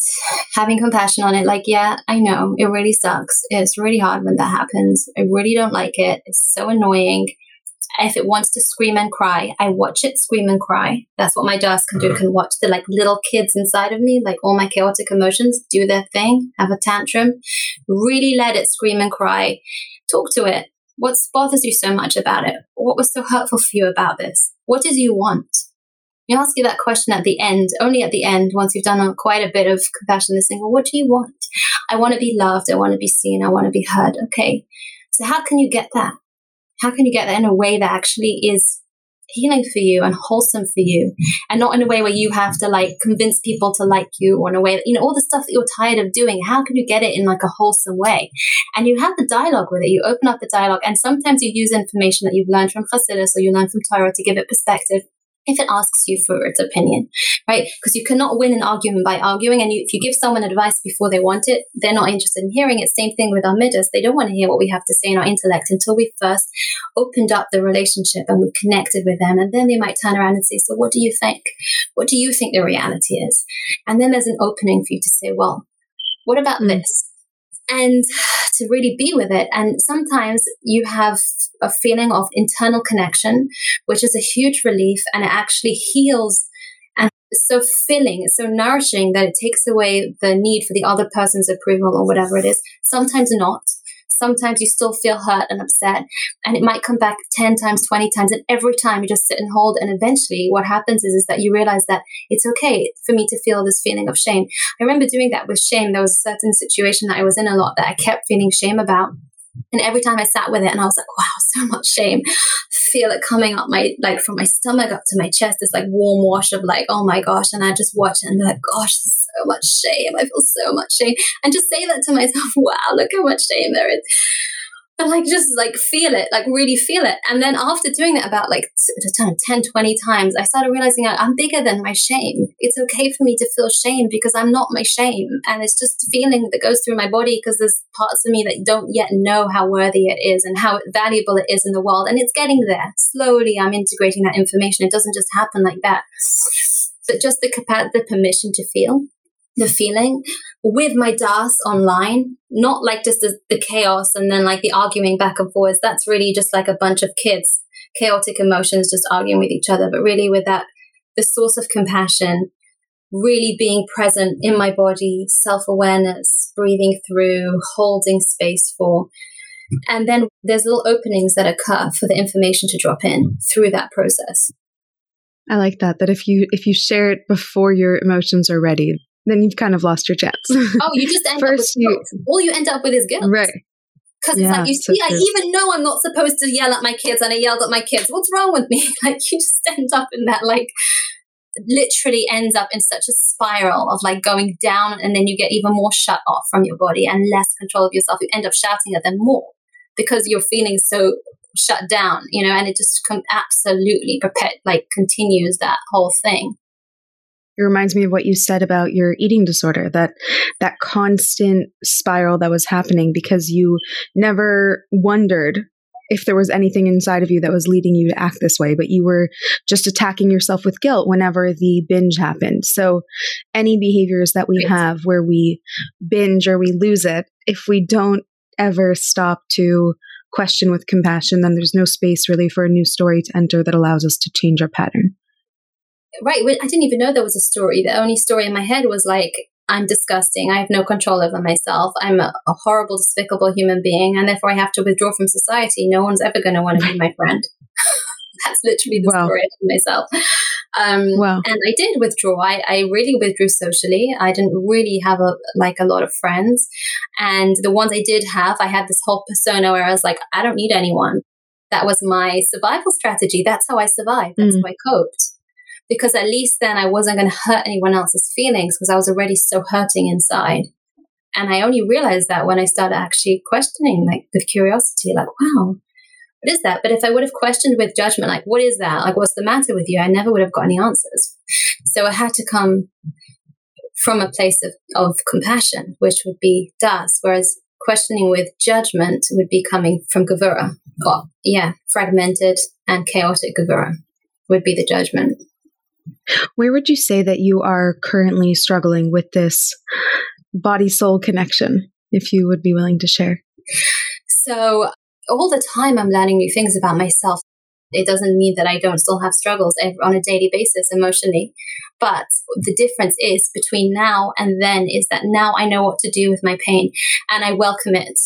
having compassion on it. Like, yeah, I know it really sucks. It's really hard when that happens. I really don't like it. It's so annoying. If it wants to scream and cry, I watch it scream and cry. That's what my Das can do. It can watch the like little kids inside of me, like all my chaotic emotions, do their thing, have a tantrum, really let it scream and cry. Talk to it. What bothers you so much about it? What was so hurtful for you about this? What did you want? You ask you that question at the end, only at the end, once you've done quite a bit of compassion listening. Well, what do you want? I want to be loved. I want to be seen. I want to be heard. Okay. So how can you get that? how can you get that in a way that actually is healing for you and wholesome for you and not in a way where you have to like convince people to like you or in a way that you know all the stuff that you're tired of doing how can you get it in like a wholesome way and you have the dialogue with it you open up the dialogue and sometimes you use information that you've learned from Chassidus or you learn from Torah to give it perspective if it asks you for its opinion, right? Because you cannot win an argument by arguing. And you, if you give someone advice before they want it, they're not interested in hearing it. Same thing with our midas. They don't want to hear what we have to say in our intellect until we first opened up the relationship and we connected with them. And then they might turn around and say, So what do you think? What do you think the reality is? And then there's an opening for you to say, Well, what about mm. this? And to really be with it. And sometimes you have a feeling of internal connection, which is a huge relief and it actually heals and so filling, so nourishing that it takes away the need for the other person's approval or whatever it is. Sometimes not sometimes you still feel hurt and upset and it might come back 10 times 20 times and every time you just sit and hold and eventually what happens is, is that you realize that it's okay for me to feel this feeling of shame i remember doing that with shame there was a certain situation that i was in a lot that i kept feeling shame about and every time I sat with it and I was like, wow, so much shame. Feel it coming up my, like from my stomach up to my chest, this like warm wash of like, oh my gosh. And I just watch and like, gosh, so much shame. I feel so much shame. And just say that to myself, wow, look how much shame there is and like just like feel it, like really feel it. And then after doing that about like 10, 20 times, I started realizing I'm bigger than my shame. It's okay for me to feel shame because I'm not my shame. And it's just feeling that goes through my body because there's parts of me that don't yet know how worthy it is and how valuable it is in the world. And it's getting there. Slowly, I'm integrating that information. It doesn't just happen like that. But just the, the permission to feel the feeling with my das online, not like just the, the, chaos and then like the arguing back and forwards. That's really just like a bunch of kids, chaotic emotions just arguing with each other, but really with that, the source of compassion, really being present in my body, self awareness, breathing through, holding space for. And then there's little openings that occur for the information to drop in through that process. I like that. That if you if you share it before your emotions are ready, then you've kind of lost your chance. oh, you just end First up with guilt. All you end up with is guilt. Right. Because yeah, it's like, you see, I even know I'm not supposed to yell at my kids and I yelled at my kids. What's wrong with me? Like, you just end up in that, like, literally ends up in such a spiral of like going down and then you get even more shut off from your body and less control of yourself. You end up shouting at them more because you're feeling so shut down, you know, and it just com- absolutely perpet- like continues that whole thing it reminds me of what you said about your eating disorder that that constant spiral that was happening because you never wondered if there was anything inside of you that was leading you to act this way, but you were just attacking yourself with guilt whenever the binge happened. So, any behaviors that we have where we binge or we lose it, if we don't ever stop to question with compassion, then there's no space really for a new story to enter that allows us to change our pattern right. I didn't even know there was a story. The only story in my head was like, I'm disgusting. I have no control over myself. I'm a, a horrible, despicable human being, and therefore I have to withdraw from society. No one's ever going to want to be my friend. That's literally the wow. story I told myself. Um, wow. And I did withdraw. I, I really withdrew socially. I didn't really have a like a lot of friends, and the ones I did have, I had this whole persona where I was like, I don't need anyone. That was my survival strategy. That's how I survived. That's mm. how I coped because at least then I wasn't going to hurt anyone else's feelings because I was already so hurting inside. And I only realized that when I started actually questioning, like with curiosity, like, wow, what is that? But if I would have questioned with judgment, like, what is that? Like, what's the matter with you? I never would have got any answers. So I had to come from a place of, of compassion, which would be das, whereas questioning with judgment would be coming from Gavura. Or, yeah, fragmented and chaotic Gavura would be the judgment. Where would you say that you are currently struggling with this body soul connection, if you would be willing to share? So, all the time, I'm learning new things about myself. It doesn't mean that I don't still have struggles on a daily basis emotionally. But the difference is between now and then is that now I know what to do with my pain and I welcome it.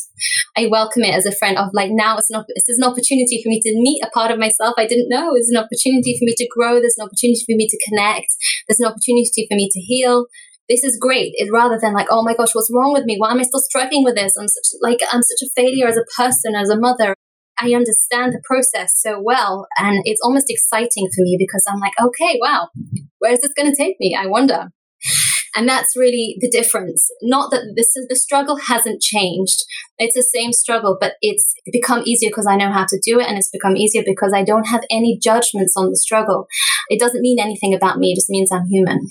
I welcome it as a friend of like now it's not this is an opportunity for me to meet a part of myself I didn't know. It's an opportunity for me to grow. There's an opportunity for me to connect. There's an opportunity for me to heal this is great. It rather than like, oh my gosh, what's wrong with me? Why am I still struggling with this? I'm such like I'm such a failure as a person, as a mother. I understand the process so well. And it's almost exciting for me because I'm like, okay, wow, where is this going to take me? I wonder. And that's really the difference. Not that this is, the struggle hasn't changed. It's the same struggle, but it's become easier because I know how to do it. And it's become easier because I don't have any judgments on the struggle. It doesn't mean anything about me. It just means I'm human.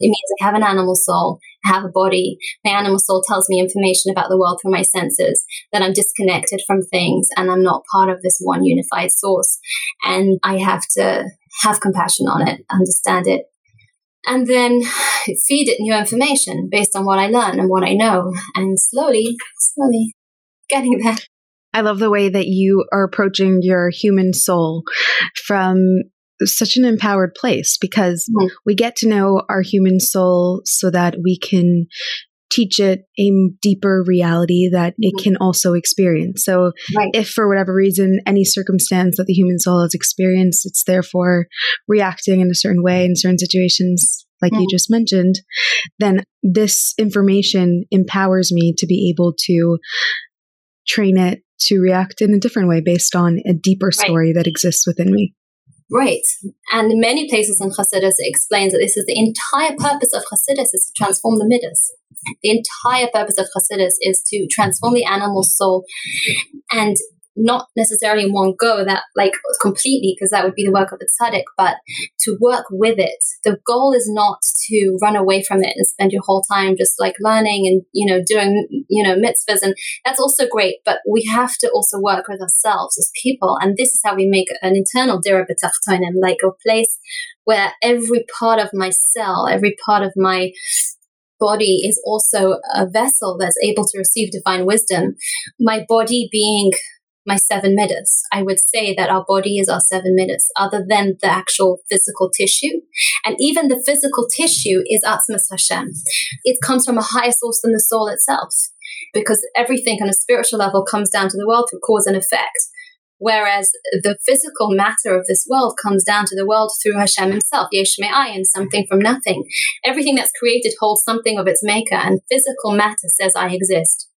It means I have an animal soul, I have a body. My animal soul tells me information about the world through my senses, that I'm disconnected from things and I'm not part of this one unified source. And I have to have compassion on it, understand it, and then feed it new information based on what I learn and what I know. And slowly, slowly getting there. I love the way that you are approaching your human soul from such an empowered place because mm-hmm. we get to know our human soul so that we can teach it a deeper reality that mm-hmm. it can also experience. So, right. if for whatever reason, any circumstance that the human soul has experienced, it's therefore reacting in a certain way in certain situations, like mm-hmm. you just mentioned, then this information empowers me to be able to train it to react in a different way based on a deeper story right. that exists within me. Right. And in many places in Chassidus, it explains that this is the entire purpose of Chassidus is to transform the midas. The entire purpose of Chassidus is to transform the animal soul and not necessarily in one go that like completely because that would be the work of the tzaddik but to work with it the goal is not to run away from it and spend your whole time just like learning and you know doing you know mitzvahs and that's also great but we have to also work with ourselves as people and this is how we make an internal dira and like a place where every part of my cell every part of my body is also a vessel that's able to receive divine wisdom. My body being my seven midas. I would say that our body is our seven midas, other than the actual physical tissue. And even the physical tissue is Atzmus Hashem. It comes from a higher source than the soul itself, because everything on a spiritual level comes down to the world through cause and effect. Whereas the physical matter of this world comes down to the world through Hashem himself, Yesh and something from nothing. Everything that's created holds something of its maker, and physical matter says, I exist.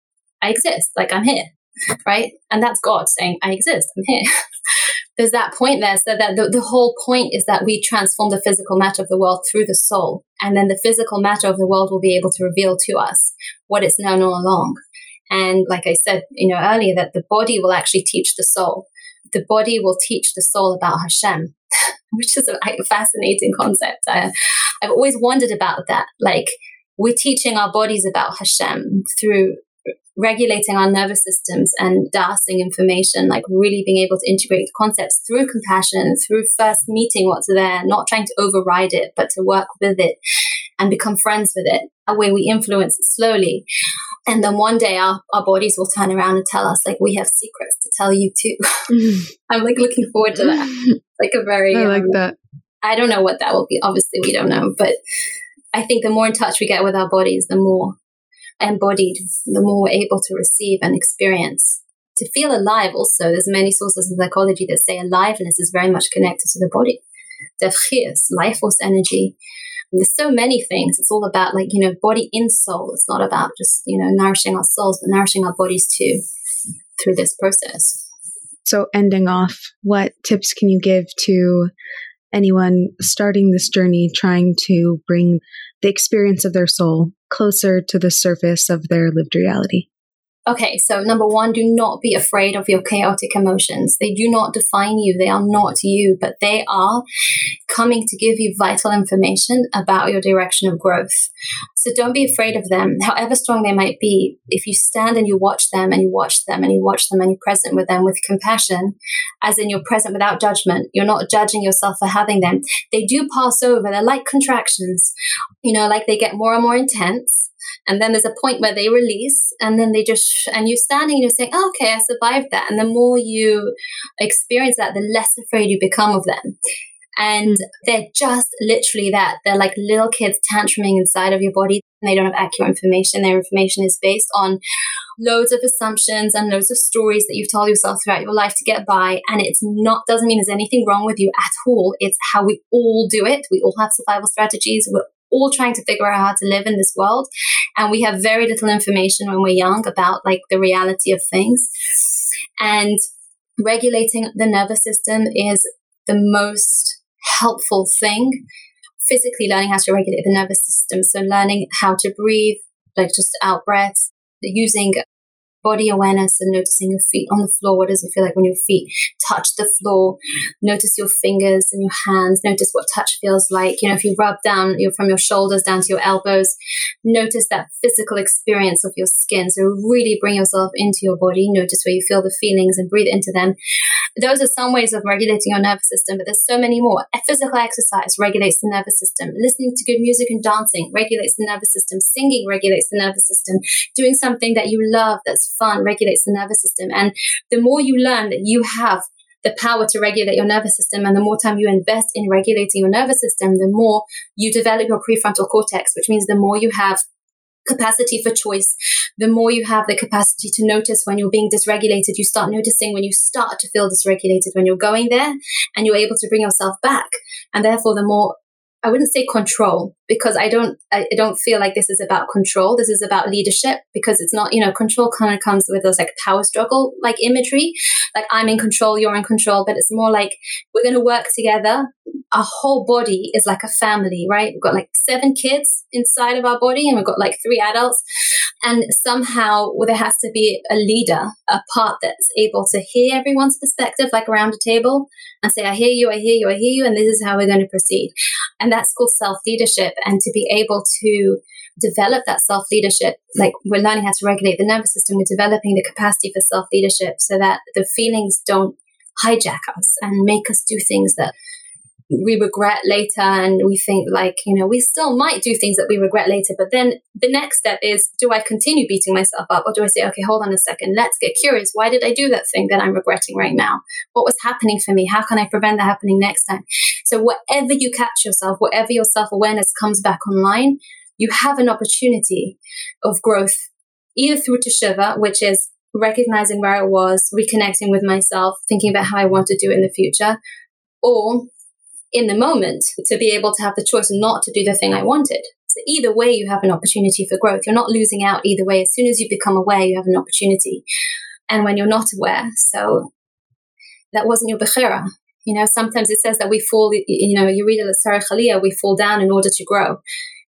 I exist, like I'm here right? And that's God saying, I exist, I'm here. There's that point there. So that the, the whole point is that we transform the physical matter of the world through the soul. And then the physical matter of the world will be able to reveal to us what it's known all along. And like I said, you know, earlier, that the body will actually teach the soul. The body will teach the soul about Hashem, which is a, fascinating concept. I, I've always wondered about that. Like, we're teaching our bodies about Hashem through regulating our nervous systems and dancing information, like really being able to integrate concepts through compassion, through first meeting what's there, not trying to override it, but to work with it and become friends with it. That way we influence it slowly. And then one day our, our bodies will turn around and tell us, like, we have secrets to tell you too. I'm like looking forward to that. like a very, I like um, that. I don't know what that will be. Obviously, we don't know, but I think the more in touch we get with our bodies, the more embodied, the more we're able to receive and experience. To feel alive also, there's many sources in psychology that say aliveness is very much connected to the body. the Defchias, life force energy. There's so many things. It's all about like, you know, body in soul. It's not about just, you know, nourishing our souls, but nourishing our bodies too through this process. So ending off, what tips can you give to anyone starting this journey trying to bring the experience of their soul closer to the surface of their lived reality? Okay, so number one, do not be afraid of your chaotic emotions. They do not define you. They are not you, but they are coming to give you vital information about your direction of growth. So don't be afraid of them, however strong they might be. If you stand and you watch them and you watch them and you watch them and you're present with them with compassion, as in you're present without judgment, you're not judging yourself for having them. They do pass over. They're like contractions, you know, like they get more and more intense and then there's a point where they release and then they just, and you're standing and you're saying, oh, okay, I survived that. And the more you experience that, the less afraid you become of them. And hmm. they're just literally that. They're like little kids tantruming inside of your body. And they don't have accurate information. Their information is based on loads of assumptions and loads of stories that you've told yourself throughout your life to get by. And it's not, doesn't mean there's anything wrong with you at all. It's how we all do it. We all have survival strategies. We're all trying to figure out how to live in this world. And we have very little information when we're young about like the reality of things. And regulating the nervous system is the most helpful thing physically learning how to regulate the nervous system. So learning how to breathe, like just out breaths, using body awareness and noticing your feet on the floor. What does it feel like when your feet touch the floor? Notice your fingers and your hands. Notice what touch feels like. You know, if you rub down your, from your shoulders down to your elbows, notice that physical experience of your skin. So really bring yourself into your body. Notice where you feel the feelings and breathe into them. Those are some ways of regulating your nervous system, but there's so many more. A physical exercise regulates the nervous system. Listening to good music and dancing regulates the nervous system. Singing regulates the nervous system. Doing something that you love that's fun regulates the nervous system. And the more you learn that you have the power to regulate your nervous system and the more time you invest in regulating your nervous system, the more you develop your prefrontal cortex, which means the more you have capacity for choice, the more you have the capacity to notice when you're being dysregulated, you start noticing when you start to feel dysregulated, when you're going there and you're able to bring yourself back. And therefore, the more I wouldn't say control because I don't I don't feel like this is about control. This is about leadership because it's not, you know, control kind of comes with those like power struggle like imagery. Like I'm in control, you're in control, but it's more like we're gonna work together. Our whole body is like a family, right? We've got like seven kids inside of our body and we've got like three adults. And somehow there has to be a leader, a part that's able to hear everyone's perspective, like around a table, and say, I hear you, I hear you, I hear you, and this is how we're going to proceed. And that's called self leadership. And to be able to develop that self leadership, like we're learning how to regulate the nervous system, we're developing the capacity for self leadership so that the feelings don't hijack us and make us do things that we regret later and we think like you know we still might do things that we regret later but then the next step is do i continue beating myself up or do i say okay hold on a second let's get curious. Why did i do that thing that i'm regretting right now? What was happening for me? How can i prevent that happening next time? So whatever you catch yourself whatever your self-awareness comes back online you have an opportunity of growth either through teshuva which is recognizing where i was reconnecting with myself thinking about how i want to do it in the future or in the moment to be able to have the choice not to do the thing I wanted. So either way, you have an opportunity for growth. You're not losing out either way. As soon as you become aware, you have an opportunity. And when you're not aware, so that wasn't your bechira. You know, sometimes it says that we fall, you know, yeridah l'tzorech aliyah, we fall down in order to grow.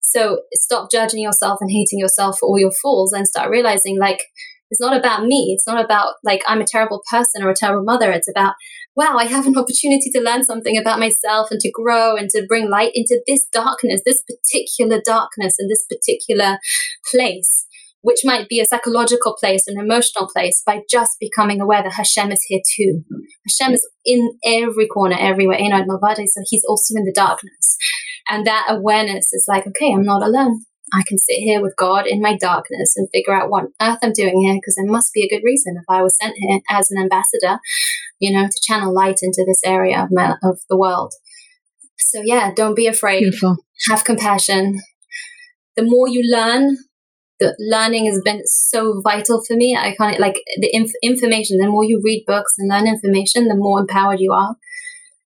So stop judging yourself and hating yourself for all your falls and start realizing like, it's not about me. It's not about like I'm a terrible person or a terrible mother. It's about, wow, I have an opportunity to learn something about myself and to grow and to bring light into this darkness, this particular darkness and this particular place, which might be a psychological place, an emotional place, by just becoming aware that Hashem is here too. Hashem is in every corner, everywhere. in our body, So he's also in the darkness. And that awareness is like, okay, I'm not alone. I can sit here with God in my darkness and figure out what earth I'm doing here because there must be a good reason if I was sent here as an ambassador, you know, to channel light into this area of, my, of the world. So yeah, don't be afraid. Beautiful. Have compassion. The more you learn, the learning has been so vital for me. I can't like the inf- information. The more you read books and learn information, the more empowered you are.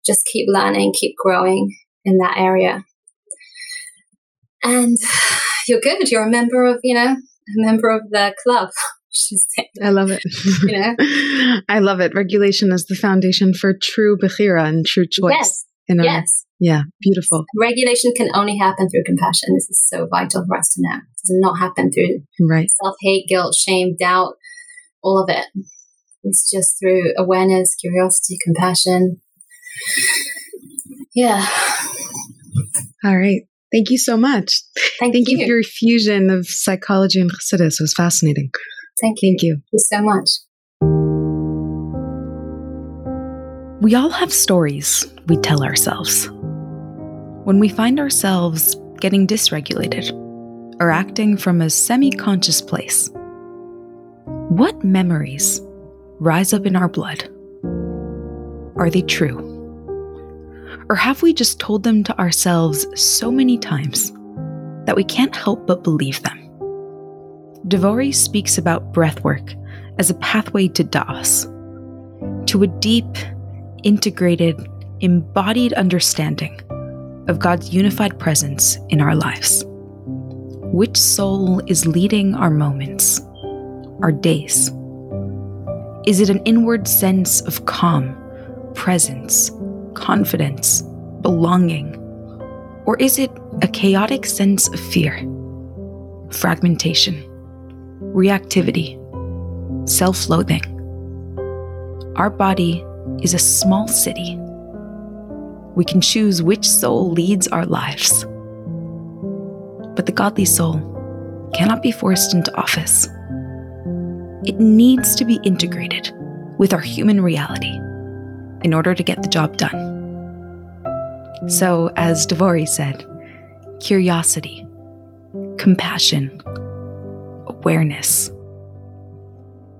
Just keep learning, keep growing in that area. And you're good. You're a member of, you know, a member of the club. I love it. You know, I love it. Regulation is the foundation for true bechira and true choice. Yes. Know? Yes. Yeah. Beautiful. Regulation can only happen through compassion. This is so vital for us to know. It does not happen through right. self hate, guilt, shame, doubt, all of it. It's just through awareness, curiosity, compassion. Yeah. All right. Thank you so much. Thank, Thank you. you. for your fusion of psychology and chassidus. It was fascinating. Thank you. Thank you. Thank you so much. We all have stories we tell ourselves. When we find ourselves getting dysregulated or acting from a semi conscious place, what memories rise up in our blood? Are they true? Or have we just told them to ourselves so many times that we can't help but believe them? Devori speaks about breathwork as a pathway to Das, to a deep, integrated, embodied understanding of God's unified presence in our lives. Which soul is leading our moments, our days? Is it an inward sense of calm, presence, confidence, belonging? Or is it a chaotic sense of fear, fragmentation, reactivity, self loathing? Our body is a small city. We can choose which soul leads our lives. But the godly soul cannot be forced into office. It needs to be integrated with our human reality in order to get the job done. So, as Devori said, curiosity, compassion, awareness.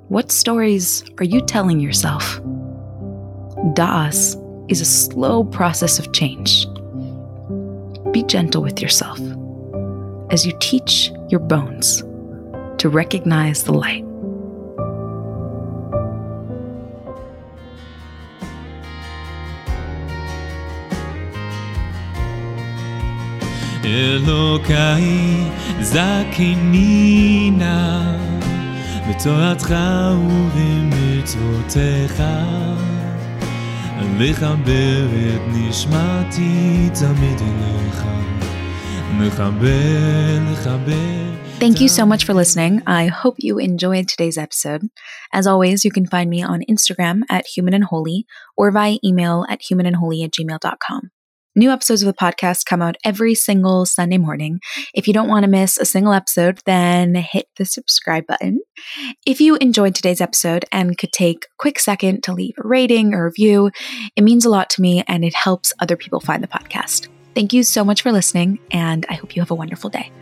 What stories are you telling yourself? Das is a slow process of change. Be gentle with yourself as you teach your bones to recognize the light. אלוקיי זכני נא בתורתך ובמצוותיך לחבר את נשמתי תמיד אליך מחבר, לחבר Thank you so much for listening. I hope you enjoyed today's episode. As always, you can find me on Instagram at human and holy or via email at humanandholy at gmail.com. New episodes of the podcast come out every single Sunday morning. If you don't want to miss a single episode, then hit the subscribe button. If you enjoyed today's episode and could take a quick second to leave a rating or review, it means a lot to me and it helps other people find the podcast. Thank you so much for listening, and I hope you have a wonderful day.